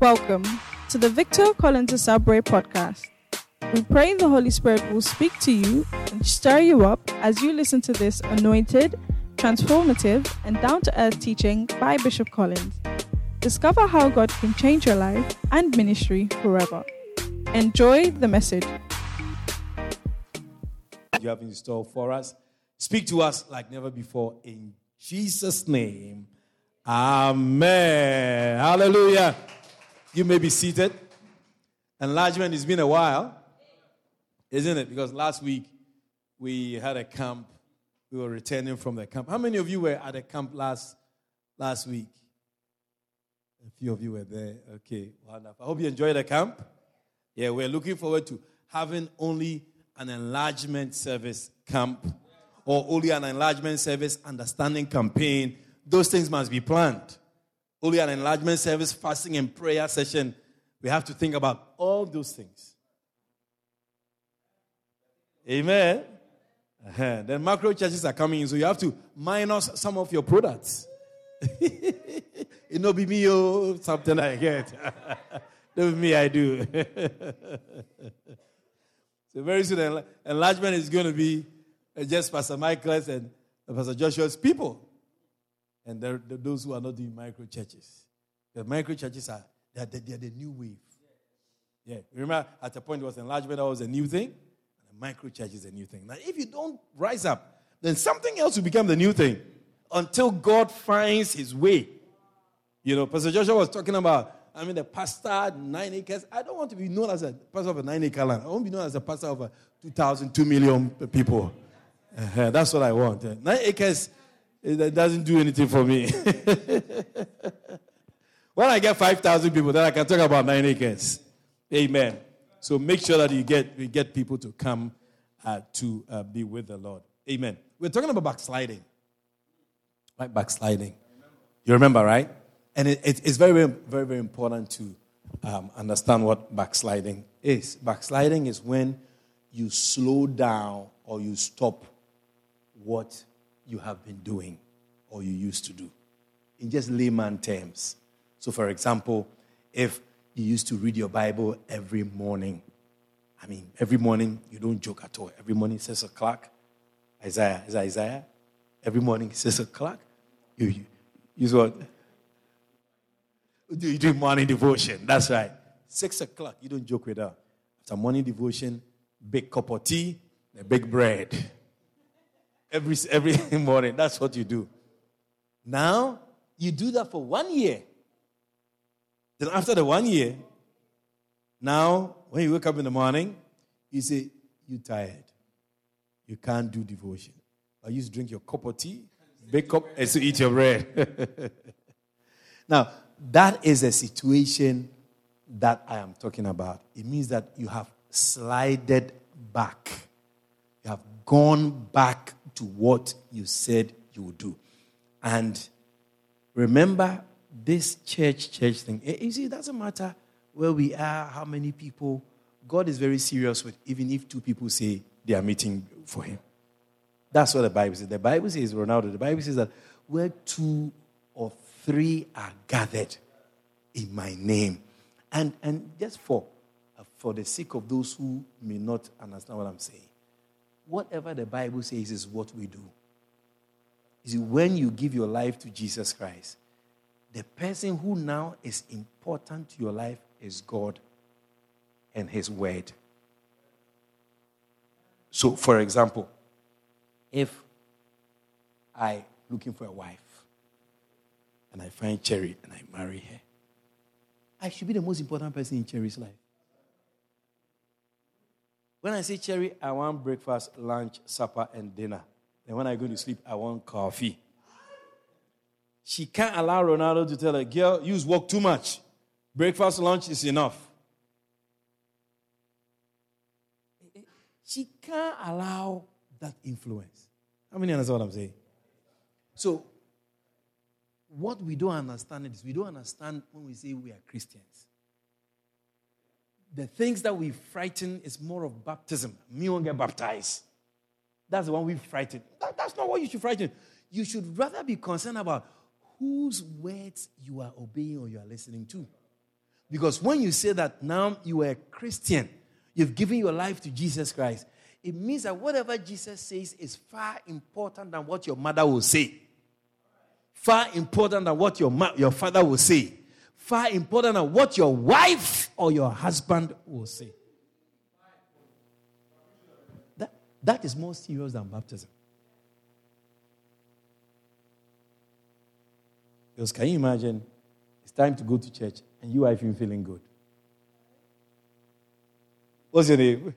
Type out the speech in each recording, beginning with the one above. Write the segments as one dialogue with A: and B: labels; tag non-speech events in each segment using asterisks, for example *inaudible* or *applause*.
A: Welcome to the Victor Collins Asabre podcast. We pray the Holy Spirit will speak to you and stir you up as you listen to this anointed, transformative, and down to earth teaching by Bishop Collins. Discover how God can change your life and ministry forever. Enjoy the message.
B: You have in store for us. Speak to us like never before in Jesus' name. Amen. Hallelujah. You may be seated. Enlargement has been a while, isn't it? Because last week we had a camp. We were returning from the camp. How many of you were at the camp last last week? A few of you were there. Okay, wonderful. I hope you enjoyed the camp. Yeah, we're looking forward to having only an enlargement service camp or only an enlargement service understanding campaign. Those things must be planned. Only an enlargement service, fasting and prayer session. We have to think about all those things. Amen. Uh-huh. Then macro churches are coming in, so you have to minus some of your products. *laughs* it no be me, oh, something I get. *laughs* be me, I do. *laughs* so very soon, enlargement is going to be uh, just Pastor Michael's and Pastor Joshua's people. And those who are not doing micro churches. The micro churches are they are, they are the new wave. Yeah. Remember, at a point, it was enlargement that was a new thing. And the micro church is a new thing. Now, if you don't rise up, then something else will become the new thing until God finds his way. You know, Pastor Joshua was talking about, I mean, the pastor, nine acres. I don't want to be known as a pastor of a nine acre land. I want to be known as a pastor of a 2,000, 2 million people. Uh, that's what I want. Nine acres it doesn't do anything for me. *laughs* when I get 5,000 people, then I can talk about nine acres. Amen. So make sure that you get, you get people to come uh, to uh, be with the Lord. Amen. We're talking about backsliding. Right? Backsliding. You remember, right? And it, it, it's very, very, very, very important to um, understand what backsliding is. Backsliding is when you slow down or you stop what you have been doing or you used to do in just layman terms. So, for example, if you used to read your Bible every morning, I mean, every morning you don't joke at all. Every morning six o'clock. Isaiah, is Isaiah? Every morning six o'clock. You, you use what? You do morning devotion. That's right. Six o'clock. You don't joke with her. After morning devotion, big cup of tea, a big bread every, every *laughs* morning. That's what you do. Now, you do that for one year. Then, after the one year, now, when you wake up in the morning, you say, You're tired. You can't do devotion. I used to drink your cup of tea, wake up, and to eat your bread. *laughs* now, that is a situation that I am talking about. It means that you have slided back. You have gone back to what you said you would do. And remember this church, church thing. Eh, you see, it doesn't matter where we are, how many people. God is very serious with even if two people say they are meeting for him. That's what the Bible says. The Bible says, Ronaldo, the Bible says that where two or three are gathered in my name. And, and just for, for the sake of those who may not understand what I'm saying, whatever the Bible says is what we do. You see, when you give your life to Jesus Christ, the person who now is important to your life is God and His Word. So, for example, if I looking for a wife and I find Cherry and I marry her, I should be the most important person in Cherry's life. When I say Cherry, I want breakfast, lunch, supper, and dinner. And when I go to sleep, I want coffee. She can't allow Ronaldo to tell her, girl, you work too much. Breakfast, lunch is enough. She can't allow that influence. How many understand what I'm saying? So, what we don't understand is we don't understand when we say we are Christians the things that we frighten is more of baptism. Me won't get baptized. That's the one we frighten. That, that's not what you should frighten. You should rather be concerned about whose words you are obeying or you are listening to. Because when you say that now you are a Christian, you've given your life to Jesus Christ, it means that whatever Jesus says is far important than what your mother will say. Far important than what your, ma- your father will say. Far important than what your wife or your husband will say. That, that is more serious than baptism. Because can you imagine? It's time to go to church and you are even feeling good. What's your name?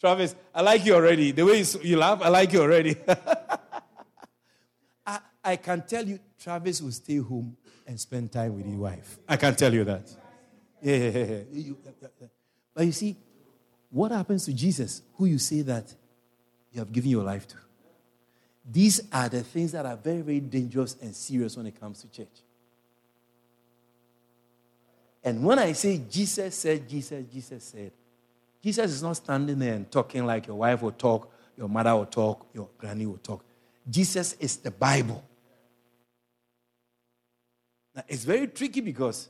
B: Travis, I like you already. The way you laugh, I like you already. *laughs* I, I can tell you, Travis will stay home and spend time with his wife. I can't tell you that. Yeah, yeah, yeah. But you see, what happens to Jesus, who you say that you have given your life to? These are the things that are very, very dangerous and serious when it comes to church. And when I say Jesus said, Jesus, Jesus said, Jesus is not standing there and talking like your wife will talk, your mother will talk, your granny will talk. Jesus is the Bible. Now, it's very tricky because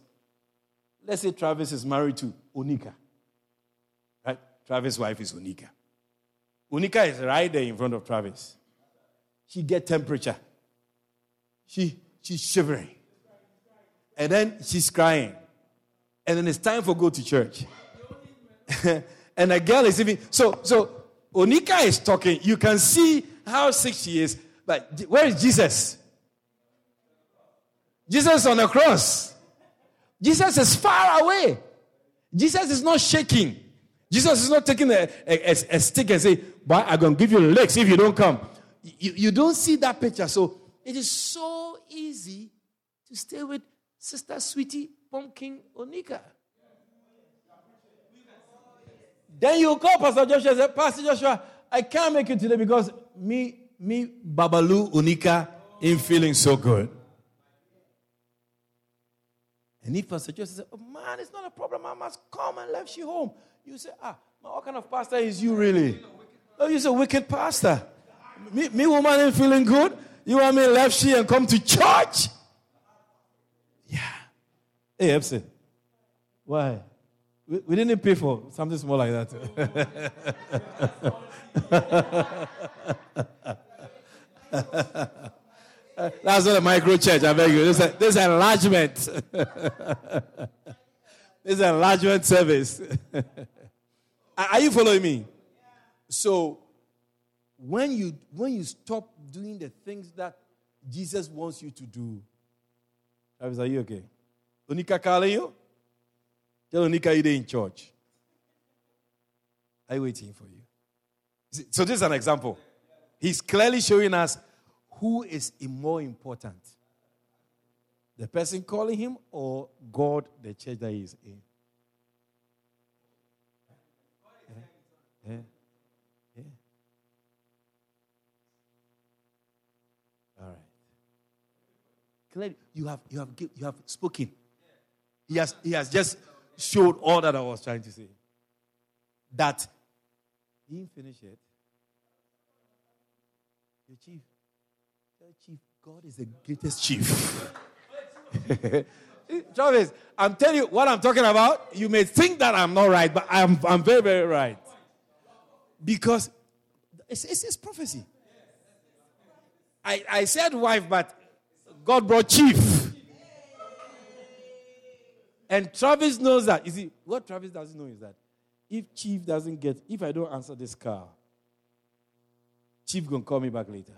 B: let's say Travis is married to Onika. Right? Travis' wife is Onika. Onika is right there in front of Travis she get temperature. She she's shivering. And then she's crying. And then it's time for go to church. *laughs* and a girl is even so so Onika is talking. You can see how sick she is. But where is Jesus? Jesus on the cross. Jesus is far away. Jesus is not shaking. Jesus is not taking a, a, a stick and say, But I'm going to give you legs if you don't come you, you don't see that picture. So it is so easy to stay with Sister Sweetie Pumpkin Onika. Then you call Pastor Joshua and say, Pastor Joshua, I can't make it today because me, me, Babalu Onika ain't feeling so good. And if Pastor Joshua says, oh, man, it's not a problem, I must come and left you home. You say, ah, what kind of pastor is you really? Oh, you're a wicked pastor. Me, me woman ain't feeling good. You want me left she and come to church? Yeah. Hey, Epson. Why? We, we didn't pay for something small like that. *laughs* That's not a micro church, I beg you. This is, enlargement. this is *laughs* enlargement service. *laughs* Are you following me? So, when you when you stop doing the things that Jesus wants you to do, are you okay? Onika calling you? Tell Onika you're in church. Are you waiting for you? So this is an example. He's clearly showing us who is more important. The person calling him or God, the church that he is in. Yeah. Yeah. Clearly, you have, you have, you have spoken. He has, he has just showed all that I was trying to say. That he didn't finish it. Your chief. Tell chief, God is the greatest chief. *laughs* Travis, I'm telling you what I'm talking about. You may think that I'm not right, but I'm, I'm very, very right. Because it's, it's, it's prophecy. I, I said wife, but God brought chief. And Travis knows that. You see, what Travis doesn't know is that if Chief doesn't get, if I don't answer this call, Chief gonna call me back later.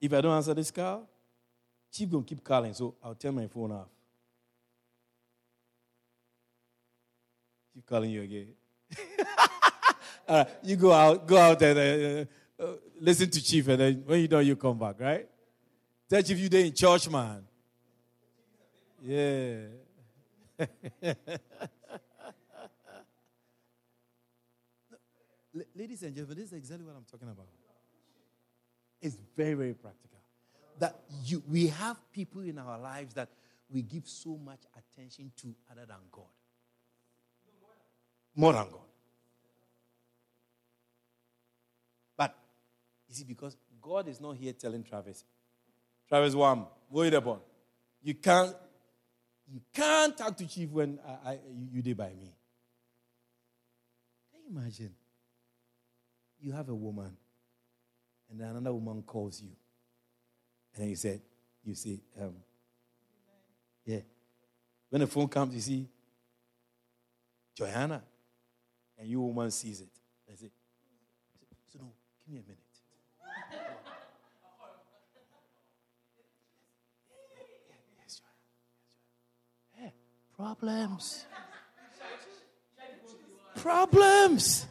B: If I don't answer this call, Chief gonna keep calling, so I'll turn my phone off. Keep calling you again. *laughs* All right, you go out, go out and uh, uh, listen to Chief, and then when you know, you come back, right? Tell Chief you there in church, man. Yeah. *laughs* Ladies and gentlemen, this is exactly what I'm talking about. It's very, very practical. That you, we have people in our lives that we give so much attention to other than God. More than God. But you see, because God is not here telling Travis, Travis Wham, wait upon. You can't, You can't talk to chief when I, I, you, you did by me. Can you imagine? You have a woman, and then another woman calls you. And then you said, you see, um, yeah. When the phone comes, you see, Johanna. and you woman sees it. I say, so no, give me a minute. Problems. Problems.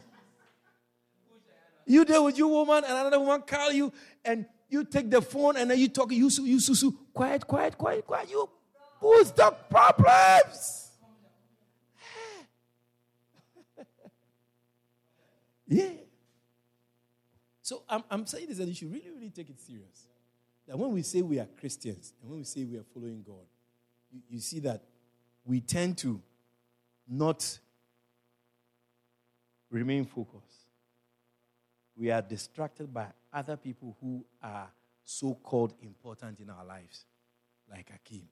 B: You there with your woman, and another woman call you, and you take the phone, and then you talk, you you susu, quiet, quiet, quiet, quiet. You who's the problems? *laughs* yeah. So I'm, I'm saying this, and you should really, really take it serious. That when we say we are Christians, and when we say we are following God, you, you see that we tend to not remain focused. We are distracted by other people who are so called important in our lives, like Akim.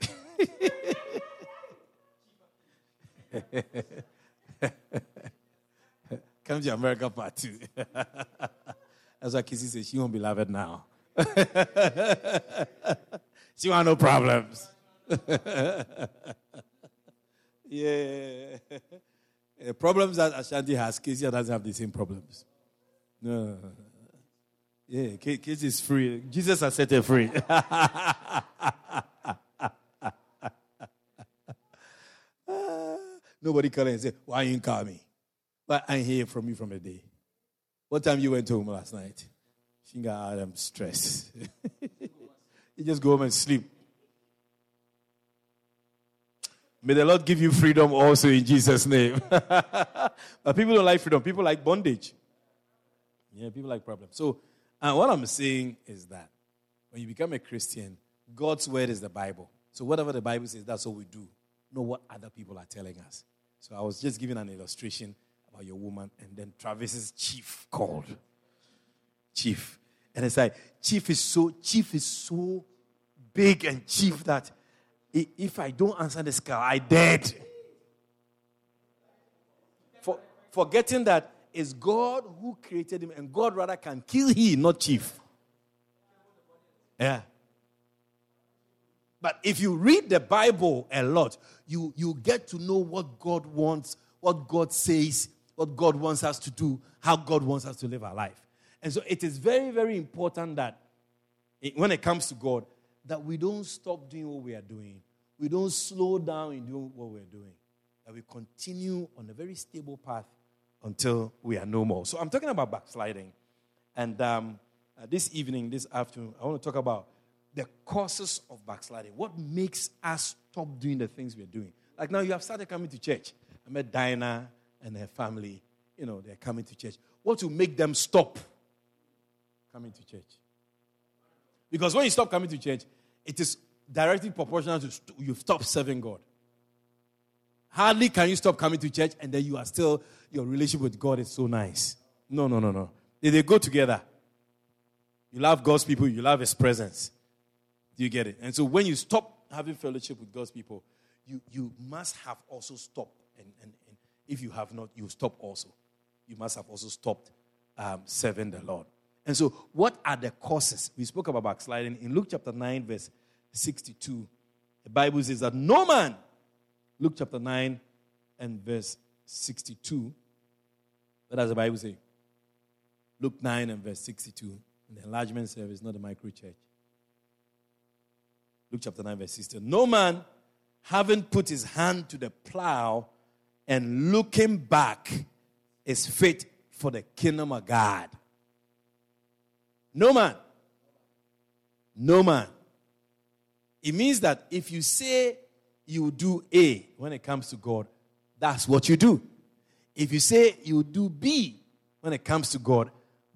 B: *laughs* Come to America part two. *laughs* That's why Kissy says she won't be loved now. *laughs* she want no problems. yeah. The problems that Ashanti has, Kezia doesn't have the same problems. No. Yeah, Kezia is free. Jesus has set her free. *laughs* Nobody call her and say, Why you call me? But I hear from you from a day. What time you went home last night? She got I'm stressed. *laughs* you just go home and sleep. May the Lord give you freedom also in Jesus' name. *laughs* but people don't like freedom. People like bondage. Yeah, people like problems. So, uh, what I'm saying is that when you become a Christian, God's word is the Bible. So, whatever the Bible says, that's what we do. Know what other people are telling us. So, I was just giving an illustration about your woman, and then Travis's chief called. Chief. And it's like, chief is so, chief is so big and chief that if I don't answer this call, I dead. For, forgetting that it's God who created him, and God rather can kill he, not chief. Yeah. But if you read the Bible a lot, you, you get to know what God wants, what God says, what God wants us to do, how God wants us to live our life. And so it is very, very important that eh, when it comes to God, that we don't stop doing what we are doing we don't slow down in doing what we're doing. That we continue on a very stable path until we are no more. So I'm talking about backsliding. And um, uh, this evening, this afternoon, I want to talk about the causes of backsliding. What makes us stop doing the things we're doing? Like now, you have started coming to church. I met Diana and her family. You know, they're coming to church. What will make them stop coming to church? Because when you stop coming to church, it is directly proportional to st- you stop serving God. Hardly can you stop coming to church and then you are still, your relationship with God is so nice. No, no, no, no. They, they go together. You love God's people, you love His presence. Do you get it? And so when you stop having fellowship with God's people, you, you must have also stopped. And, and, and if you have not, you stop also. You must have also stopped um, serving the Lord. And so, what are the causes? We spoke about backsliding in Luke chapter 9, verse 62. The Bible says that no man, Luke chapter 9 and verse 62. What does the Bible say? Luke 9 and verse 62. In the enlargement service, not the micro church. Luke chapter 9, verse 62. No man, having put his hand to the plow and looking back, is fit for the kingdom of God. No man. No man. It means that if you say you do A when it comes to God, that's what you do. If you say you do B when it comes to God,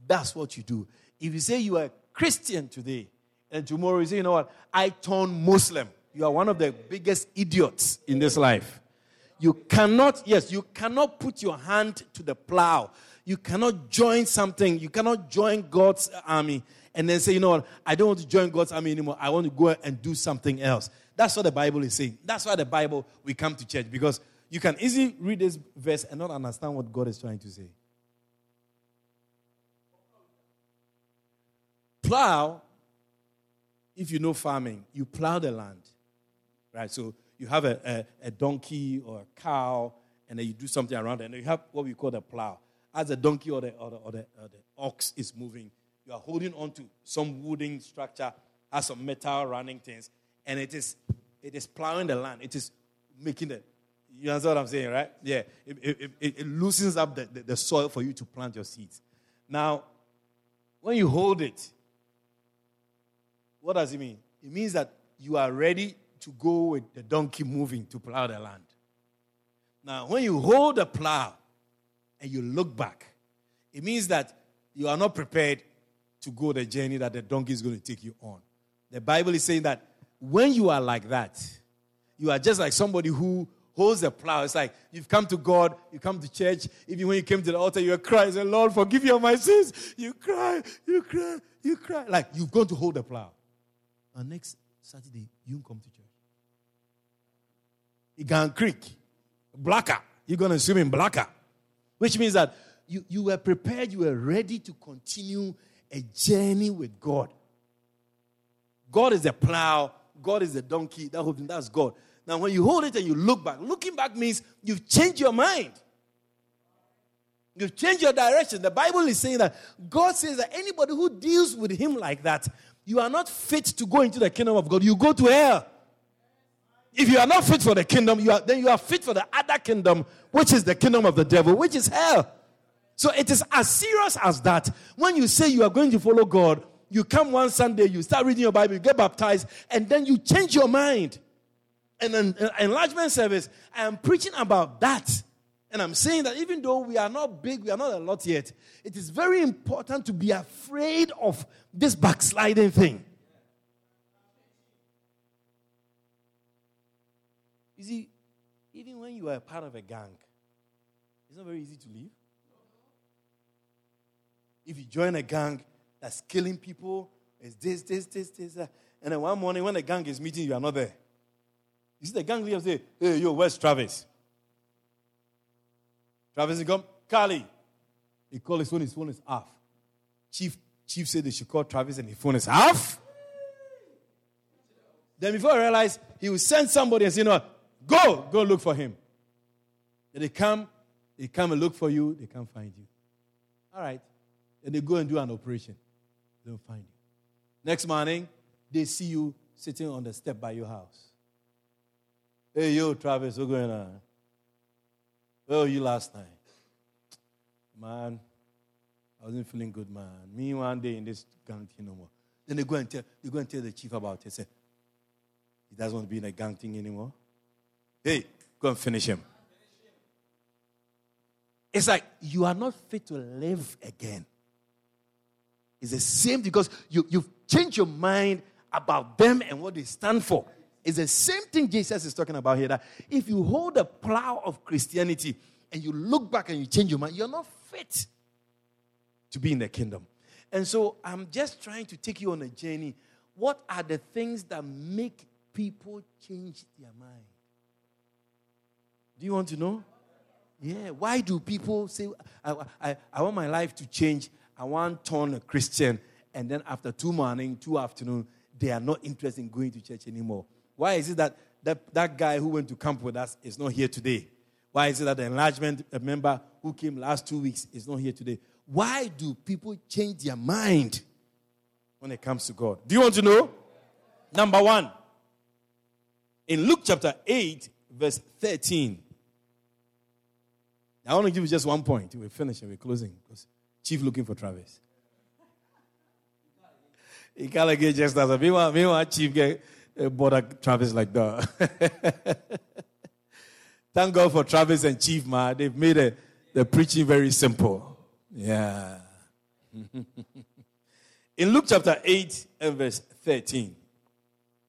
B: that's what you do. If you say you are a Christian today and tomorrow you say, you know what, I turn Muslim, you are one of the biggest idiots in this life. You cannot, yes, you cannot put your hand to the plow. You cannot join something. You cannot join God's army and then say, you know what, I don't want to join God's army anymore. I want to go and do something else. That's what the Bible is saying. That's why the Bible, we come to church because you can easily read this verse and not understand what God is trying to say. Plow, if you know farming, you plow the land. Right? So you have a, a, a donkey or a cow, and then you do something around it, and you have what we call the plow. As the donkey or the, or the, or the, or the ox is moving, you are holding on to some wooden structure, has some metal running things, and it is it is plowing the land. It is making the you understand what I'm saying, right? Yeah. It, it, it, it loosens up the, the, the, soil for you to plant your seeds. Now, when you hold it, what does it mean? It means that you are ready to go with the donkey moving to plow the land. Now, when you hold the plow and you look back, it means that you are not prepared to go the journey that the donkey is going to take you on. The Bible is saying that when you are like that, you are just like somebody who holds a plow. It's like you've come to God, you come to church. Even when you came to the altar, you cry, say, Lord, forgive me of my sins. You cry, you cry, you cry. Like you've gone to hold the plow. And next Saturday, you come to church. Igan Creek, Blacker. You're going to swim in Blacker. Which means that you, you were prepared, you were ready to continue a journey with God. God is the plow, God is the donkey, that whole thing, that's God. Now, when you hold it and you look back, looking back means you've changed your mind. You've changed your direction. The Bible is saying that God says that anybody who deals with Him like that, you are not fit to go into the kingdom of God. You go to hell. If you are not fit for the kingdom, you are, then you are fit for the other kingdom, which is the kingdom of the devil, which is hell. So it is as serious as that. When you say you are going to follow God, you come one Sunday, you start reading your Bible, you get baptized, and then you change your mind. And an enlargement service, I am preaching about that. And I'm saying that even though we are not big, we are not a lot yet, it is very important to be afraid of this backsliding thing. You see, even when you are part of a gang, it's not very easy to leave. If you join a gang that's killing people, it's this, this, this, this, and then one morning when the gang is meeting, you are not there. You see the gang leader say, Hey, yo, where's Travis? Travis he come, Carly. He called his phone, his phone is off. Chief, chief said they should call Travis and his phone is off. Then before I realize, he will send somebody and say, No, go, go look for him. Then they come, they come and look for you, they can't find you. All right. Then they go and do an operation. They don't find you. Next morning, they see you sitting on the step by your house. Hey, yo, Travis, what's going on? Where were you last night? Man, I wasn't feeling good, man. Me one day in this gang thing no more. Then they go and tell they go and tell the chief about it. Say, he doesn't want to be in a gang thing anymore. Hey, go and finish him. It's like you are not fit to live again. It's the same because you, you've changed your mind about them and what they stand for. It's the same thing Jesus is talking about here that if you hold the plow of Christianity and you look back and you change your mind, you're not fit to be in the kingdom. And so I'm just trying to take you on a journey. What are the things that make people change their mind? Do you want to know? Yeah. Why do people say, I, I, I want my life to change? I want to turn a Christian. And then after two morning, two afternoon, they are not interested in going to church anymore. Why is it that, that that guy who went to camp with us is not here today? Why is it that the enlargement uh, member who came last two weeks is not here today? Why do people change their mind when it comes to God? Do you want to know? Number one, in Luke chapter 8, verse 13. I want to give you just one point. We're finishing, we're closing. Chief looking for Travis. He can't get just as a meanwhile, meanwhile, Chief get eh, bother Travis like that. *laughs* Thank God for Travis and Chief, man. They've made a, the preaching very simple. Yeah. *laughs* In Luke chapter 8 and verse 13.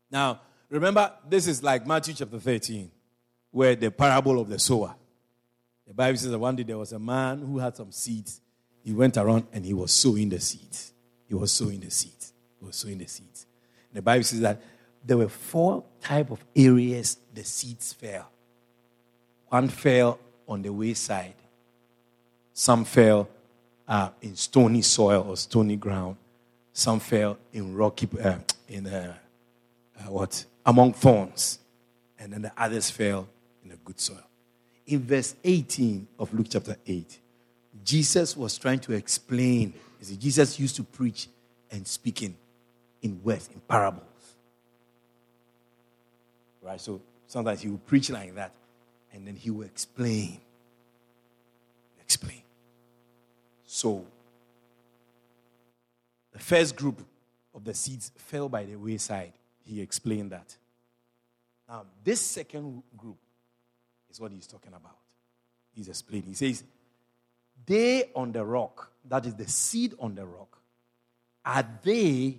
B: Now, remember, this is like Matthew chapter 13, where the parable of the sower. The Bible says that one day there was a man who had some seeds. He went around and he was sowing the seeds. he was sowing the seeds. He was sowing the seeds. The Bible says that there were four type of areas the seeds fell. One fell on the wayside. Some fell uh, in stony soil or stony ground. Some fell in rocky, uh, in uh, uh, what among thorns, and then the others fell in a good soil. In verse 18 of Luke chapter 8, Jesus was trying to explain. You see, Jesus used to preach and speaking in words, in parables. Right? So sometimes he would preach like that, and then he would explain. Explain. So the first group of the seeds fell by the wayside. He explained that. Now, this second group is what he's talking about. He's explaining. He says, They on the rock, that is the seed on the rock, are they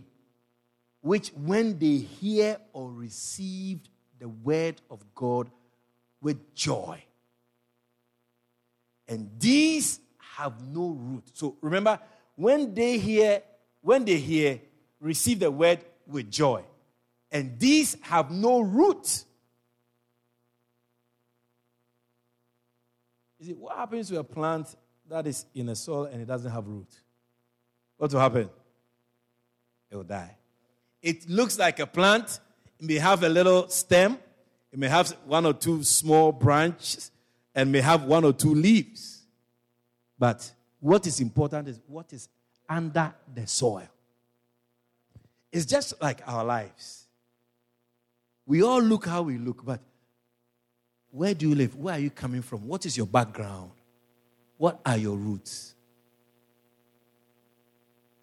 B: which, when they hear or receive the word of God with joy, and these have no root. So remember, when they hear, when they hear, receive the word with joy, and these have no root. You see, what happens to a plant that is in a soil and it doesn't have root? What will happen? It will die. It looks like a plant. It may have a little stem. It may have one or two small branches and may have one or two leaves. But what is important is what is under the soil. It's just like our lives. We all look how we look, but where do you live? Where are you coming from? What is your background? What are your roots?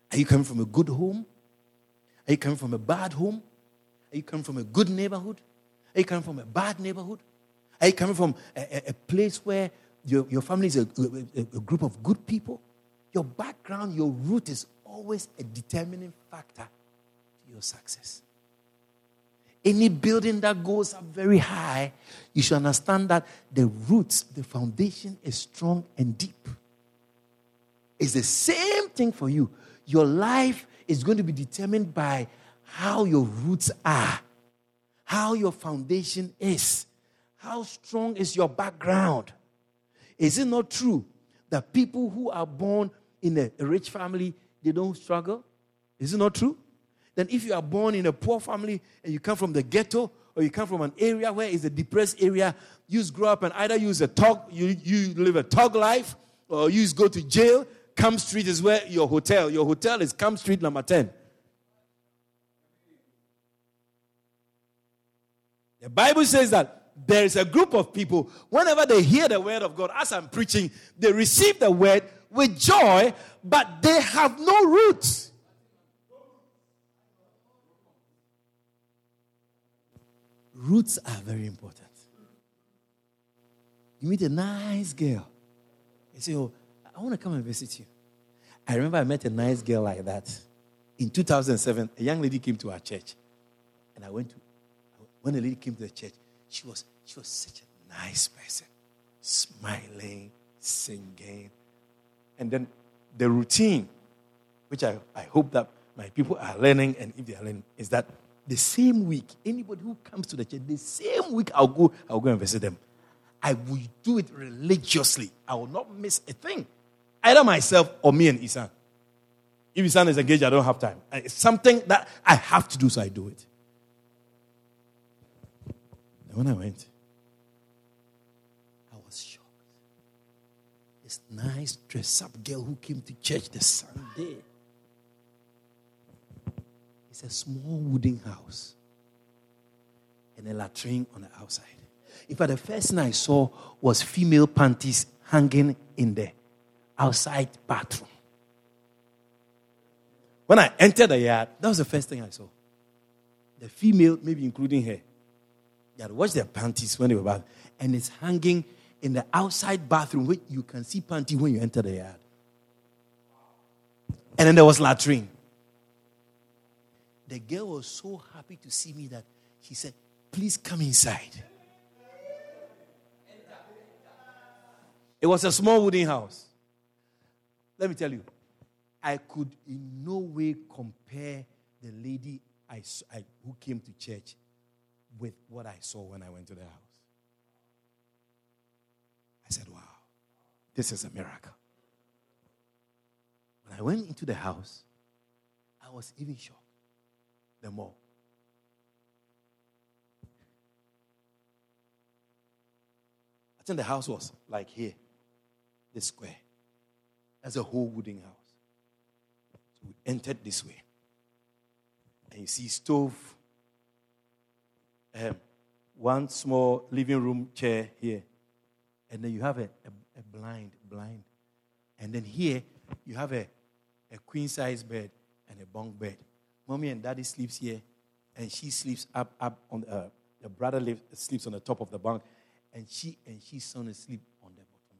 B: Are you coming from a good home? Are you coming from a bad home? Are you coming from a good neighborhood? Are you coming from a bad neighborhood? Are you coming from a, a, a place where your, your family is a, a, a group of good people? Your background, your root is always a determining factor to your success. Any building that goes up very high, you should understand that the roots, the foundation is strong and deep. It's the same thing for you. Your life is going to be determined by how your roots are, how your foundation is, how strong is your background. Is it not true that people who are born in a rich family, they don't struggle? Is it not true? Then if you are born in a poor family and you come from the ghetto or you come from an area where it's a depressed area, you grow up and either use a talk, you, you live a talk life, or you go to jail. Camp Street is where your hotel. Your hotel is Camp Street number 10. The Bible says that there is a group of people, whenever they hear the word of God, as I'm preaching, they receive the word with joy, but they have no roots. Roots are very important. You meet a nice girl. You say, Oh, I want to come and visit you. I remember I met a nice girl like that. In 2007, a young lady came to our church. And I went to, when the lady came to the church, she was, she was such a nice person. Smiling, singing. And then the routine, which I, I hope that my people are learning, and if they are learning, is that the same week, anybody who comes to the church, the same week I'll go, I'll go and visit them. I will do it religiously. I will not miss a thing. Either myself or me and Isan. If Isan is engaged, I don't have time. It's something that I have to do, so I do it. And when I went, I was shocked. This nice dress up girl who came to church the Sunday it's a small wooden house and a latrine on the outside. In fact, the first thing I saw was female panties hanging in the outside bathroom. When I entered the yard, that was the first thing I saw. The female, maybe including her, they had washed their panties when they were bath, and it's hanging in the outside bathroom where you can see panty when you enter the yard. And then there was latrine. The girl was so happy to see me that she said, Please come inside. It was a small wooden house. Let me tell you, I could in no way compare the lady I, I, who came to church with what I saw when I went to the house. I said, wow, this is a miracle. When I went into the house, I was even shocked. The more. I think the house was like here, this square. That's a whole wooden house. So we entered this way. And you see stove, um, one small living room chair here. And then you have a, a, a blind, blind. And then here you have a, a queen size bed and a bunk bed. Mommy and daddy sleeps here, and she sleeps up, up on the, uh, the brother lives, sleeps on the top of the bunk, and she and she's son asleep on the bottom one.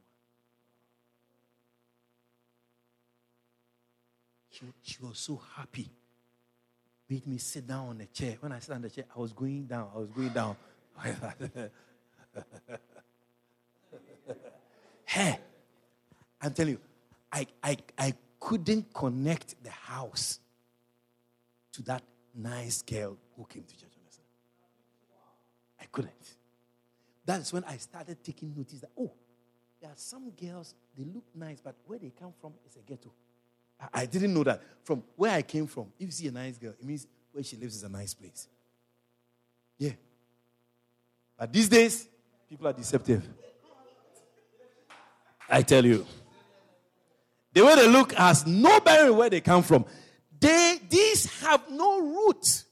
B: She, she was so happy. Made me sit down on the chair. When I sat on the chair, I was going down. I was going down. *laughs* hey, I'm telling you, I, I, I couldn't connect the house to that nice girl who came to church on Sunday. I couldn't. That's when I started taking notice that, oh, there are some girls, they look nice, but where they come from is a ghetto. I, I didn't know that. From where I came from, if you see a nice girl, it means where she lives is a nice place. Yeah. But these days, people are deceptive. I tell you. The way they look has no bearing where they come from. They these have no root.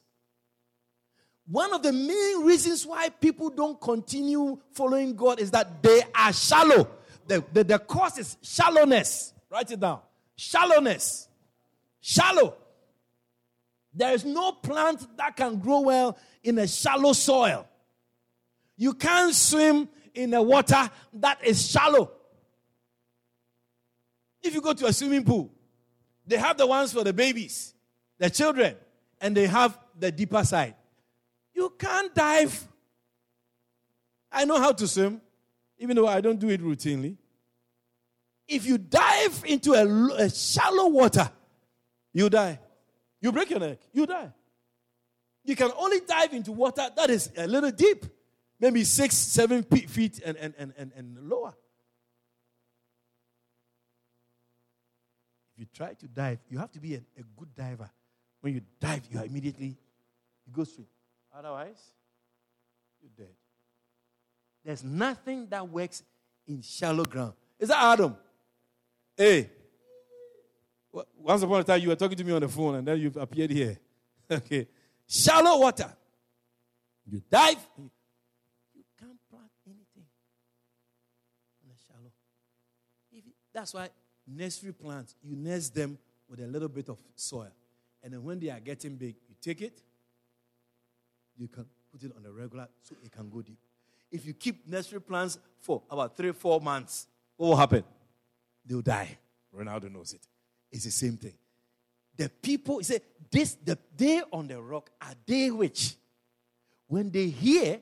B: One of the main reasons why people don't continue following God is that they are shallow. The, the, the cause is shallowness. Write it down. Shallowness. Shallow. There is no plant that can grow well in a shallow soil. You can't swim in a water that is shallow. If you go to a swimming pool, they have the ones for the babies, the children, and they have the deeper side. You can't dive. I know how to swim, even though I don't do it routinely. If you dive into a, a shallow water, you die. You break your neck, you die. You can only dive into water that is a little deep, maybe six, seven feet and, and, and, and, and lower. Try to dive, you have to be a, a good diver. When you dive, you are immediately, you go straight. Otherwise, you're dead. There's nothing that works in shallow ground. Is that Adam? Hey. Once upon a time, you were talking to me on the phone, and then you've appeared here. *laughs* okay. Shallow water. You dive, you, you can't plant anything in the shallow. If that's why nursery plants, you nurse them with a little bit of soil. And then when they are getting big, you take it, you can put it on a regular so it can go deep. If you keep nursery plants for about three, four months, what will happen? They'll die. Ronaldo knows it. It's the same thing. The people, he said, this, the, they on the rock are they which, when they hear,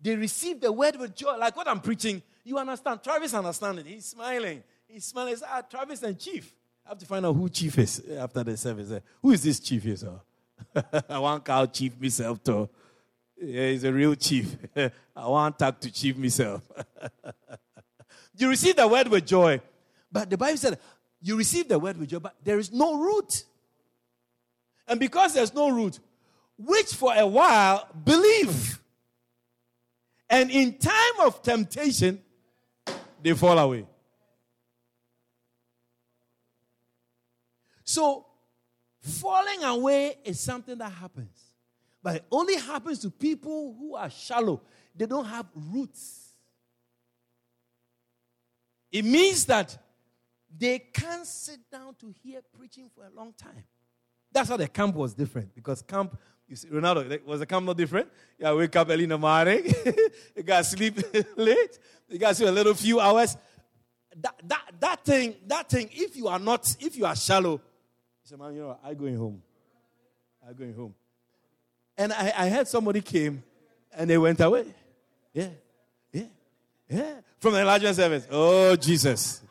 B: they receive the word with joy. Like what I'm preaching, you understand. Travis understands it. He's smiling. Smiling. He ah, Travis and Chief. I have to find out who Chief is after the service. Who is this Chief here, sir? *laughs* I want call Chief myself too. Yeah, he's a real chief. *laughs* I want to talk to chief myself. *laughs* you receive the word with joy. But the Bible said, you receive the word with joy, but there is no root. And because there's no root, which for a while believe. And in time of temptation, they fall away. So, falling away is something that happens. But it only happens to people who are shallow. They don't have roots. It means that they can't sit down to hear preaching for a long time. That's how the camp was different. Because camp, you see, Ronaldo, was the camp not different? Yeah, wake up early in the morning. *laughs* you got sleep *laughs* late. You got sleep a little few hours. That, that, that thing, that thing, if you are not, if you are shallow, say, man, you know, I'm going home. I'm going home. And I, I heard somebody came and they went away. Yeah. Yeah. Yeah. From the enlargement service. Oh, Jesus.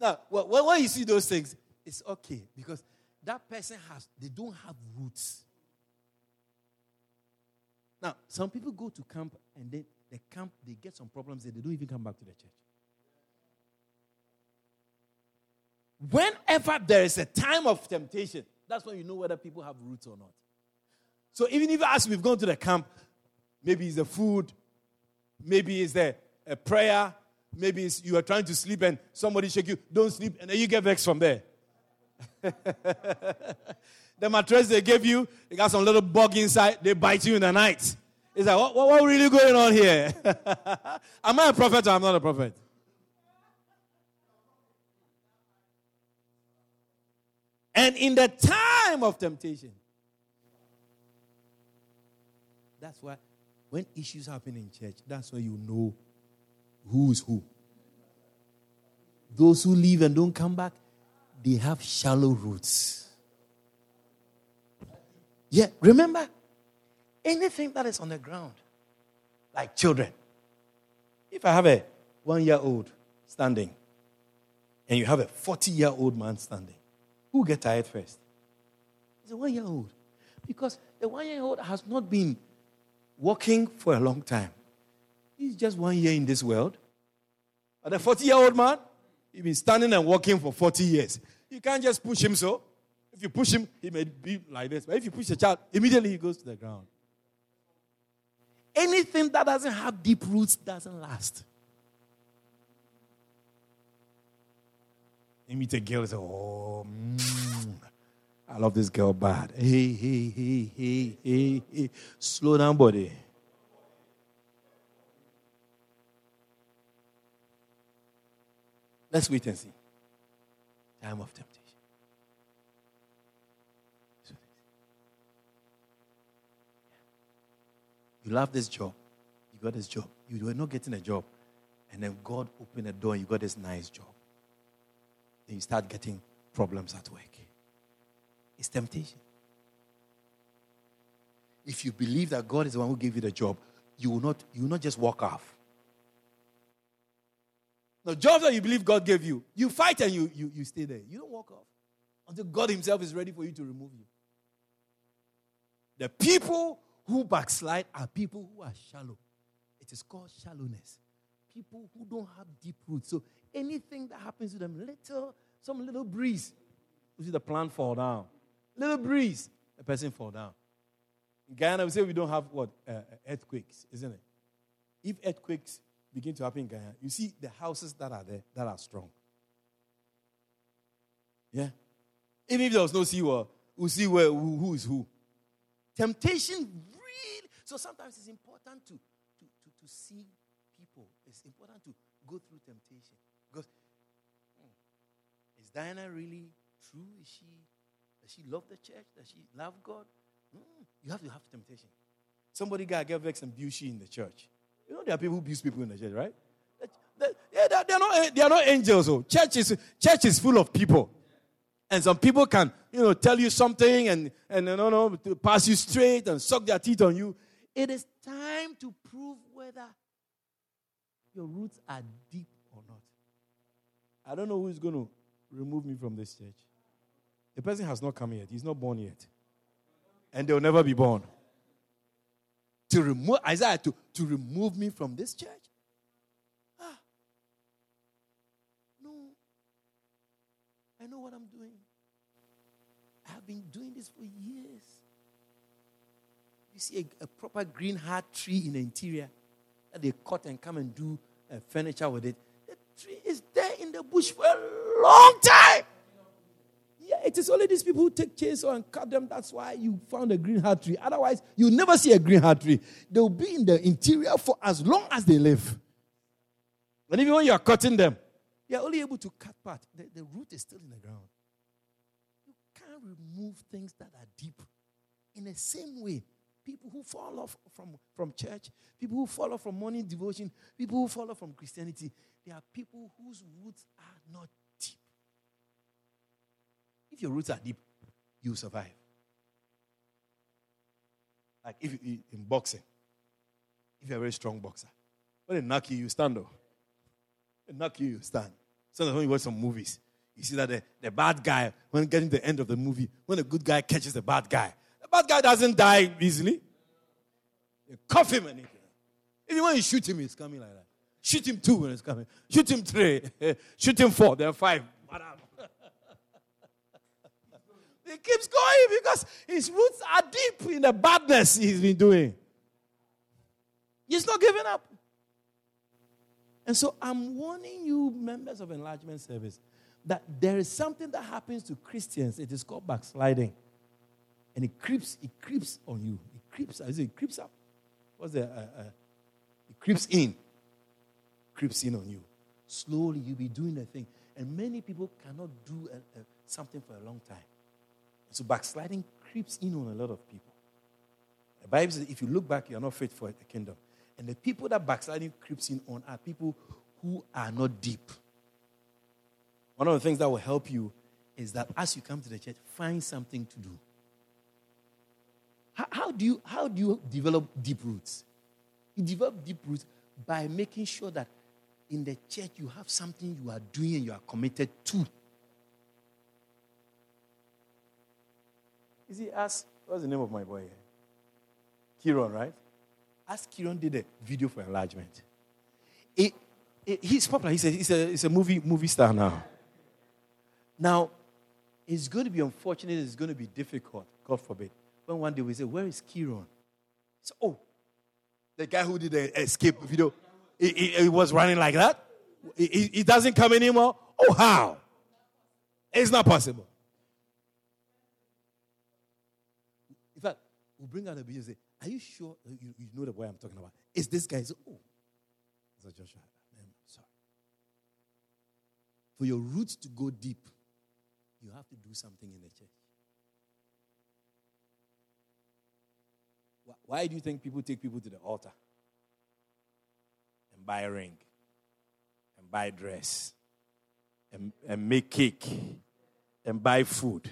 B: Now, when you see those things, it's okay because that person has, they don't have roots. Now, some people go to camp and then the camp, they get some problems and they don't even come back to the church. Whenever there is a time of temptation, that's when you know whether people have roots or not. So even if as we've gone to the camp, maybe it's the food, maybe it's the a prayer, maybe it's you are trying to sleep and somebody shake you, don't sleep, and then you get vexed from there. *laughs* the mattress they gave you, they got some little bug inside, they bite you in the night. It's like, what, what, what really going on here? *laughs* Am I a prophet or I'm not a prophet? And in the time of temptation, that's why when issues happen in church, that's when you know who's who. Those who leave and don't come back, they have shallow roots. Yeah, remember, anything that is on the ground, like children. If I have a one year old standing and you have a 40 year old man standing, who get tired first? It's a one year old. Because the one year old has not been walking for a long time. He's just one year in this world. But the 40 year old man, he's been standing and walking for 40 years. You can't just push him so. If you push him, he may be like this. But if you push a child, immediately he goes to the ground. Anything that doesn't have deep roots doesn't last. You meet a girl and say, Oh, mm, I love this girl bad. Hey, hey, hey, hey, hey, hey. Slow down, buddy. Let's wait and see. Time of temptation. You love this job. You got this job. You were not getting a job. And then God opened a door and you got this nice job. You start getting problems at work. It's temptation. If you believe that God is the one who gave you the job, you will not, you will not just walk off. The job that you believe God gave you, you fight and you, you, you stay there. You don't walk off until God Himself is ready for you to remove you. The people who backslide are people who are shallow. It is called shallowness. People who don't have deep roots. So anything that happens to them, little, some little breeze, you see the plant fall down. Little breeze, the person fall down. In Guyana, we say we don't have what? Uh, uh, earthquakes, isn't it? If earthquakes begin to happen in Guyana, you see the houses that are there that are strong. Yeah? Even if there was no sea, we'll see where, who, who is who. Temptation really. so sometimes it's important to, to, to, to see people. It's important to go through temptation. Because hmm, is Diana really true? Is she does she love the church? Does she love God? Hmm, you have to have temptation. Somebody got get vexed and abuse in the church. You know there are people who abuse people in the church, right? they're, they're, not, they are not angels. Oh. church is, church is full of people. And some people can, you know, tell you something and, and you know, pass you straight and suck their teeth on you. It is time to prove whether your roots are deep or not. I don't know who's going to remove me from this church. The person has not come yet. He's not born yet. And they'll never be born. To remove Isaiah to, to remove me from this church? Ah. No. I know what I'm doing. I have been doing this for years you see a, a, proper green heart tree in the interior that they cut and come and do uh, furniture with it, the tree is there in the bush for a long time. Yeah, it is only these people who take chainsaw and cut them. That's why you found a green heart tree. Otherwise, you never see a green heart tree. They'll be in the interior for as long as they live. And even when you are cutting them, you're only able to cut part. The, the root is still in the ground. You can't remove things that are deep. In the same way, people who fall off from, from church, people who fall off from morning devotion, people who fall off from Christianity, they are people whose roots are not deep. If your roots are deep, you survive. Like if you, in boxing, if you're a very strong boxer, when they knock you, you stand up. They knock you, you stand. Sometimes when you watch some movies, you see that the, the bad guy, when getting to the end of the movie, when the good guy catches the bad guy, bad guy doesn't die easily. You cuff him and he, even when you shoot him, he's coming like that. Shoot him two when he's coming. Shoot him three. *laughs* Shoot him four. There are five. *laughs* he keeps going because his roots are deep in the badness he's been doing. He's not giving up. And so I'm warning you, members of Enlargement Service, that there is something that happens to Christians. It is called backsliding. And it creeps, it creeps on you. It creeps, I say, it creeps up. What's the, uh, uh, it creeps in. Creeps in on you. Slowly, you'll be doing the thing. And many people cannot do a, a, something for a long time. So backsliding creeps in on a lot of people. The Bible says if you look back, you are not fit for the kingdom. And the people that backsliding creeps in on are people who are not deep. One of the things that will help you is that as you come to the church, find something to do. How, how, do, you, how do you develop deep roots? You develop deep roots by making sure that in the church you have something you are doing and you are committed to. You see, ask, what's the name of my boy here? Kiron, right? As Kiron did a video for enlargement. It, it, he's popular. He's a, he's, a, he's a movie, movie star now. Now, it's going to be unfortunate. It's going to be difficult, God forbid. When one day we say, Where is Kiron? So, oh, the guy who did the escape video, he, he, he was running like that. He, he doesn't come anymore. Oh, how? It's not possible. In fact, we'll bring out the video and say, are you sure you, you know the boy I'm talking about? Is this guy? Oh, it's Joshua. I'm sorry. For your roots to go deep, you have to do something in the church. Why do you think people take people to the altar and buy a ring and buy a dress and, and make cake and buy food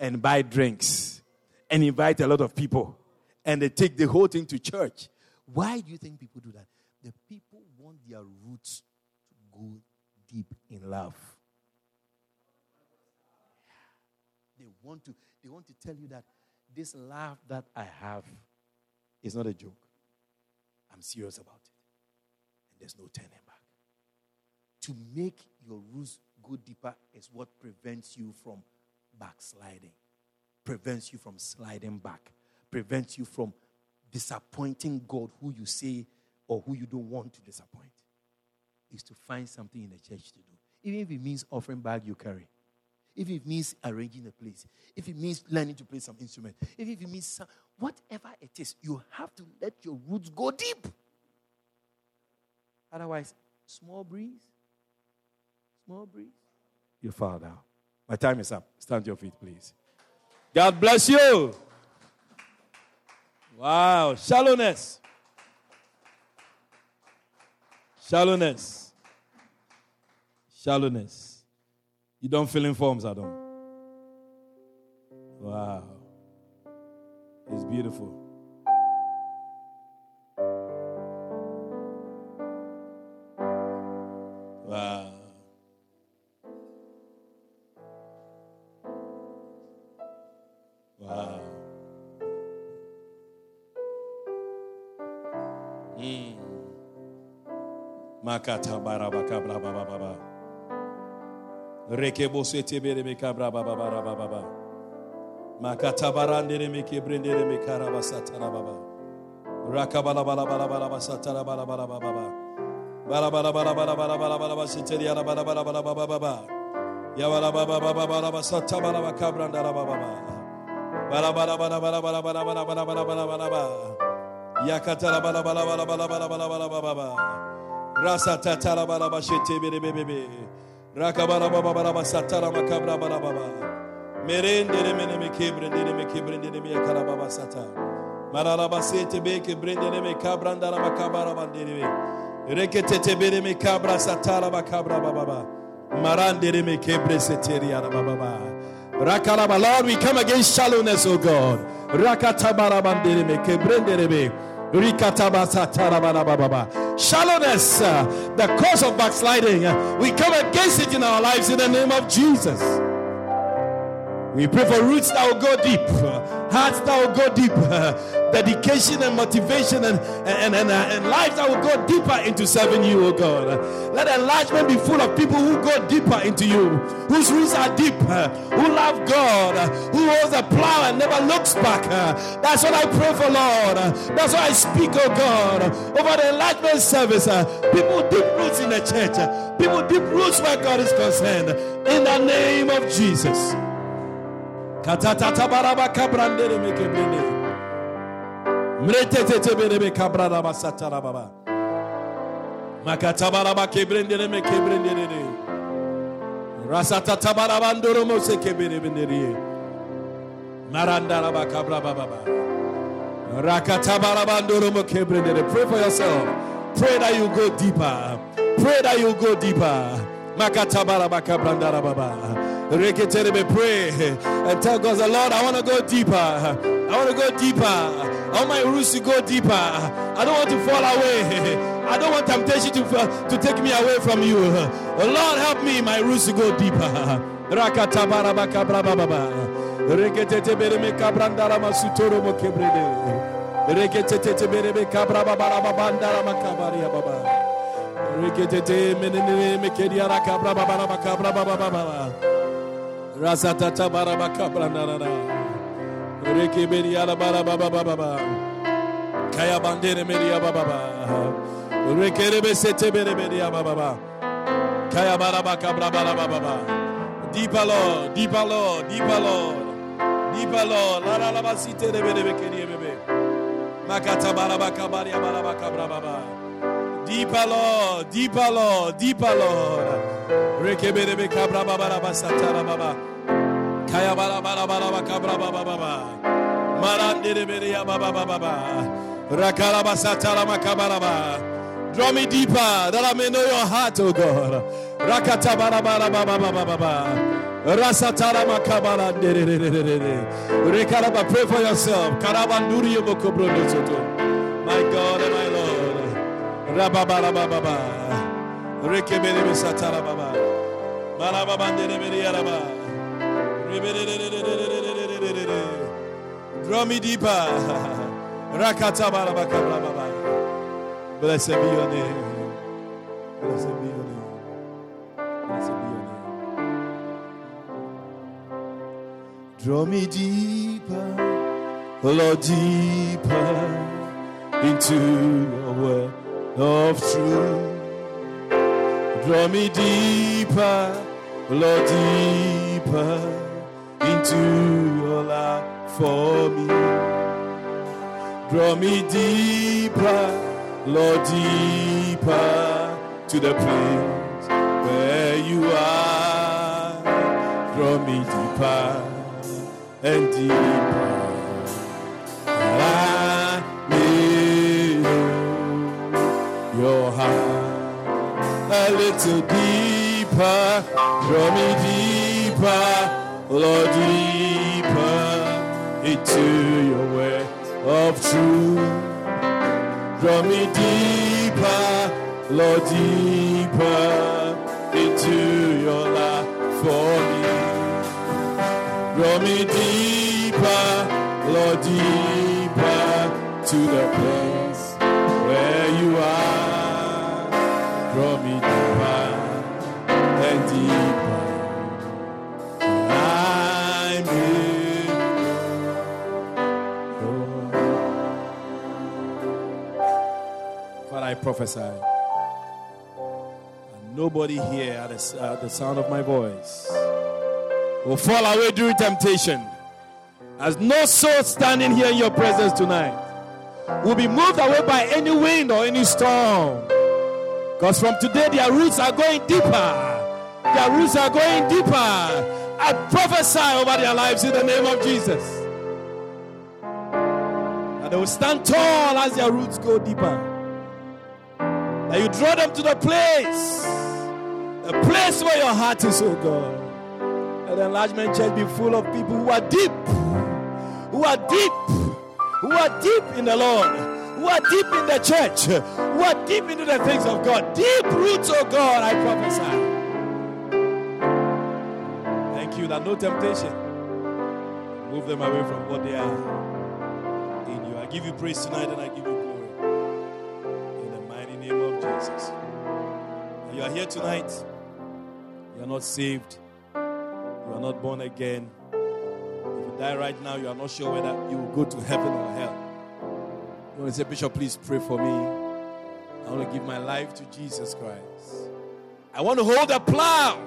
B: and buy drinks and invite a lot of people? and they take the whole thing to church. Why do you think people do that? The people want their roots to go deep in love. They want to, they want to tell you that this love that I have is not a joke. I'm serious about it. And there's no turning back. To make your roots go deeper is what prevents you from backsliding, prevents you from sliding back prevents you from disappointing God, who you say or who you don't want to disappoint, is to find something in the church to do. Even if it means offering bag you carry, if it means arranging a place, if it means learning to play some instrument, if it means some, whatever it is, you have to let your roots go deep. Otherwise, small breeze, small breeze, you fall down. My time is up. Stand to your feet, please. God bless you. Wow, shallowness. Shallowness. Shallowness. You don't fill in forms, I don't. Wow. It's beautiful. Wow. Makata bra baba baba. Rekebo. Makata barandere me kebrendere me karaba satara baba. Rakabala bala bala bala bala satara bala bala baba baba. Bala bala bala bala bala bala bala seteri ala bala bala bala baba baba. Ya bala baba baba bala satara bala kabrandara baba baba. Bala bala bala bala bala bala bala bala bala bala bala bala. Yakatala bala bala bala bala bala bala bala bala bala. Rasa tatara bala bashete bere bebe. Rakabala baba bala basatara makabra bala baba. Merende ne mene me kebre ne me kebre ne me yakara baba sata. Marala basete be kebre ne me kabranda la makabara bandere me. Rekete te bere me kabra satara makabra baba. Marande me kebre seteri ara baba. Rakalaba, Lord, we come against shallowness, O God. Rakatabara bandere me kebrendere baba. shallowness, uh, the cause of backsliding. Uh, we come against it in our lives in the name of Jesus. We pray for roots that will go deep, hearts that will go deep, dedication and motivation and, and, and, uh, and lives that will go deeper into serving you, oh God. Let enlargement be full of people who go deeper into you, whose roots are deep, who love God, who holds a plow and never looks back. That's what I pray for, Lord. That's what I speak, oh God, over the enlargement service. People deep roots in the church, people deep roots where God is concerned. In the name of Jesus. Katatata baraba kabrandere meke brende. Mrete tete berebe kabrada basatara baba. Makata baraba kebrendere meke brendere. Rasata tabarabandoro mose kebere bendere. Maranda raba kabra baba. Rakata barabandoro mo kebrendere. Pray for yourself. Pray that you go deeper. Pray that you go deeper. Makata baraba kabrandara baba. Pray and tell God, the Lord, I want to go deeper. I want to go deeper. I want my roots to go deeper. I don't want to fall away. I don't want temptation to, to take me away from you. Lord, help me, my roots to go deeper. Reketete bereme kabrandara masutoro mo kebrede. Reketete bereme kabraba baraba bandara makabaria baba. Reketete menene mekediara kabraba baraba kabraba baba. Rasatata barabaka branarara. Reke beriara barababa baba. Kaya bandere meria baba. Reke rebe sete bere beria baba. Kaya barabaka brabara baba. Deeper Lord, deeper Lord, deeper Lord. Deeper Lord. La la la basite rebe rebe keri bebe. Makata barabaka baria barabaka brababa. Deeper Lord, deeper Lord, deeper Lord. Rekeberebe kabra baba. Kaya baba baba ya baba baba baba. Rakala. Draw me deeper that I may know your heart, oh God. Rakata bala bala baba baba baba. Rasatara makabara Rekaraba, pray for yourself. Karabanduri. My God and my Lord. Rababa baba. Draw me deeper. Blessed be your name. Blessed be your name. Blessed be your name. Draw me deeper, Lord, deeper into your word of truth. Draw me deeper, Lord, deeper into your love for me. Draw me deeper, Lord, deeper to the place where you are. Draw me deeper and deeper. I need your heart a little deeper, draw me deeper, oh Lord, deeper into your way of truth. Draw me deeper, oh Lord, deeper into your love for me. Draw me deeper, oh Lord, deeper to the place Me deeper and deeper. I'm in Father, I prophesy. And nobody here at the, at the sound of my voice will fall away during temptation. As no soul standing here in your presence tonight will be moved away by any wind or any storm. Because from today, their roots are going deeper. Their roots are going deeper. I prophesy over their lives in the name of Jesus. That they will stand tall as their roots go deeper. That you draw them to the place, the place where your heart is, oh God. Let the enlargement church be full of people who are deep, who are deep, who are deep in the Lord who are deep in the church, who are deep into the things of God. Deep roots, oh God, I prophesy. Thank you that no temptation move them away from what they are in you. I give you praise tonight and I give you glory. In the mighty name of Jesus. you are here tonight, you are not saved, you are not born again If you die right now, you are not sure whether you will go to heaven or hell. You want to say, Bishop, please pray for me. I want to give my life to Jesus Christ. I want to hold a plow.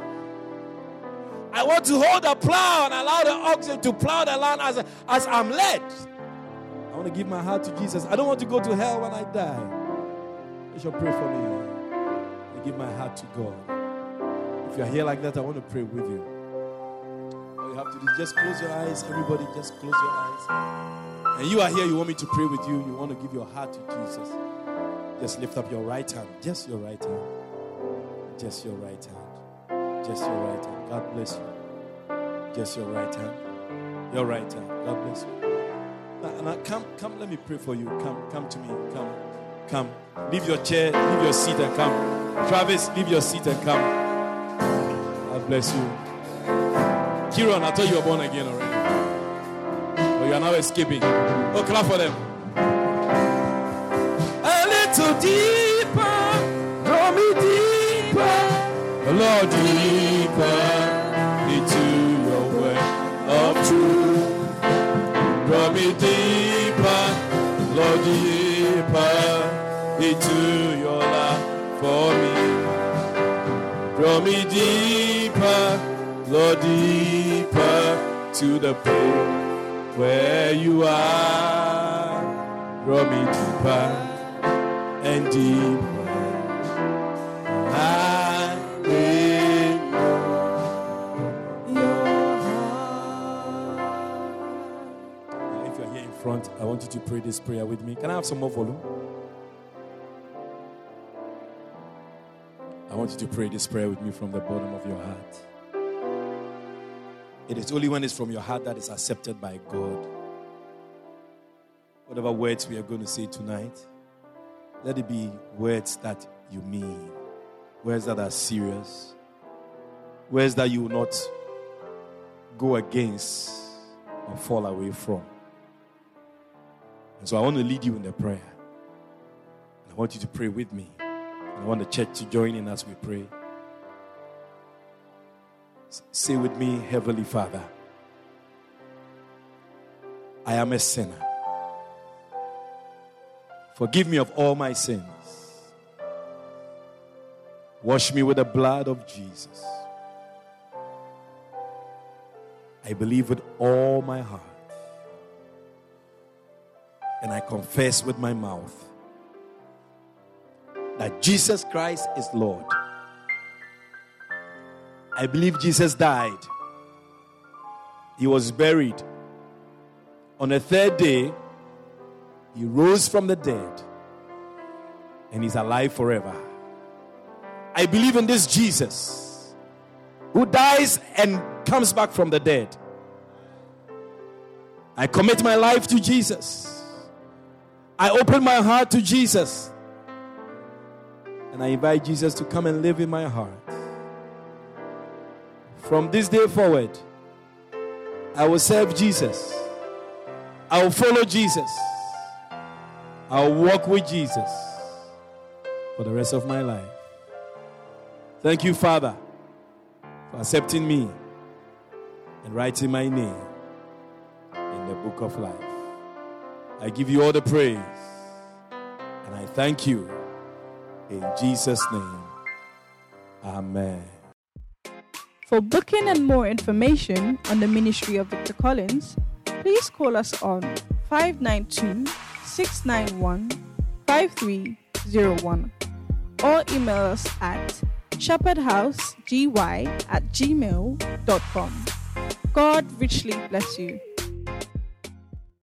B: I want to hold a plow and allow the oxen to plow the land as, as I'm led. I want to give my heart to Jesus. I don't want to go to hell when I die. Bishop, pray for me. I give my heart to God. If you're here like that, I want to pray with you All you have to do is just close your eyes. Everybody, just close your eyes. And you are here, you want me to pray with you. You want to give your heart to Jesus. Just lift up your right hand. Just your right hand. Just your right hand. Just your right hand. God bless you. Just your right hand. Your right hand. God bless you. Now, now come, come, let me pray for you. Come, come to me. Come, come. Leave your chair, leave your seat and come. Travis, leave your seat and come. God bless you. Kieran, I thought you were born again already. You are now escaping. Oh, clap for them. A little deeper, draw me deeper, Lord, deeper into your way of truth. Draw me deeper, Lord, deeper into your love for me. Draw me deeper. Lord, deeper to the place where you are. Draw me deeper and deeper. I your heart. If you're here in front, I want you to pray this prayer with me. Can I have some more volume? I want you to pray this prayer with me from the bottom of your heart. It is only when it's from your heart that is accepted by God. Whatever words we are going to say tonight, let it be words that you mean, words that are serious, words that you will not go against or fall away from. And so I want to lead you in the prayer. And I want you to pray with me. And I want the church to join in as we pray. Say with me, Heavenly Father, I am a sinner. Forgive me of all my sins. Wash me with the blood of Jesus. I believe with all my heart. And I confess with my mouth that Jesus Christ is Lord I believe Jesus died. He was buried. On the third day, he rose from the dead and he's alive forever. I believe in this Jesus who dies and comes back from the dead. I commit my life to Jesus. I open my heart to Jesus. And I invite Jesus to come and live in my heart. From this day forward, I will serve Jesus. I will follow Jesus. I will walk with Jesus for the rest of my life. Thank you, Father, for accepting me and writing my name in the book of life. I give you all the praise and I thank you in Jesus' name. Amen.
A: For booking and more information on the ministry of Victor Collins, please call us on 592 691 5301 or email us at shepherdhousegy at gmail.com. God richly bless you.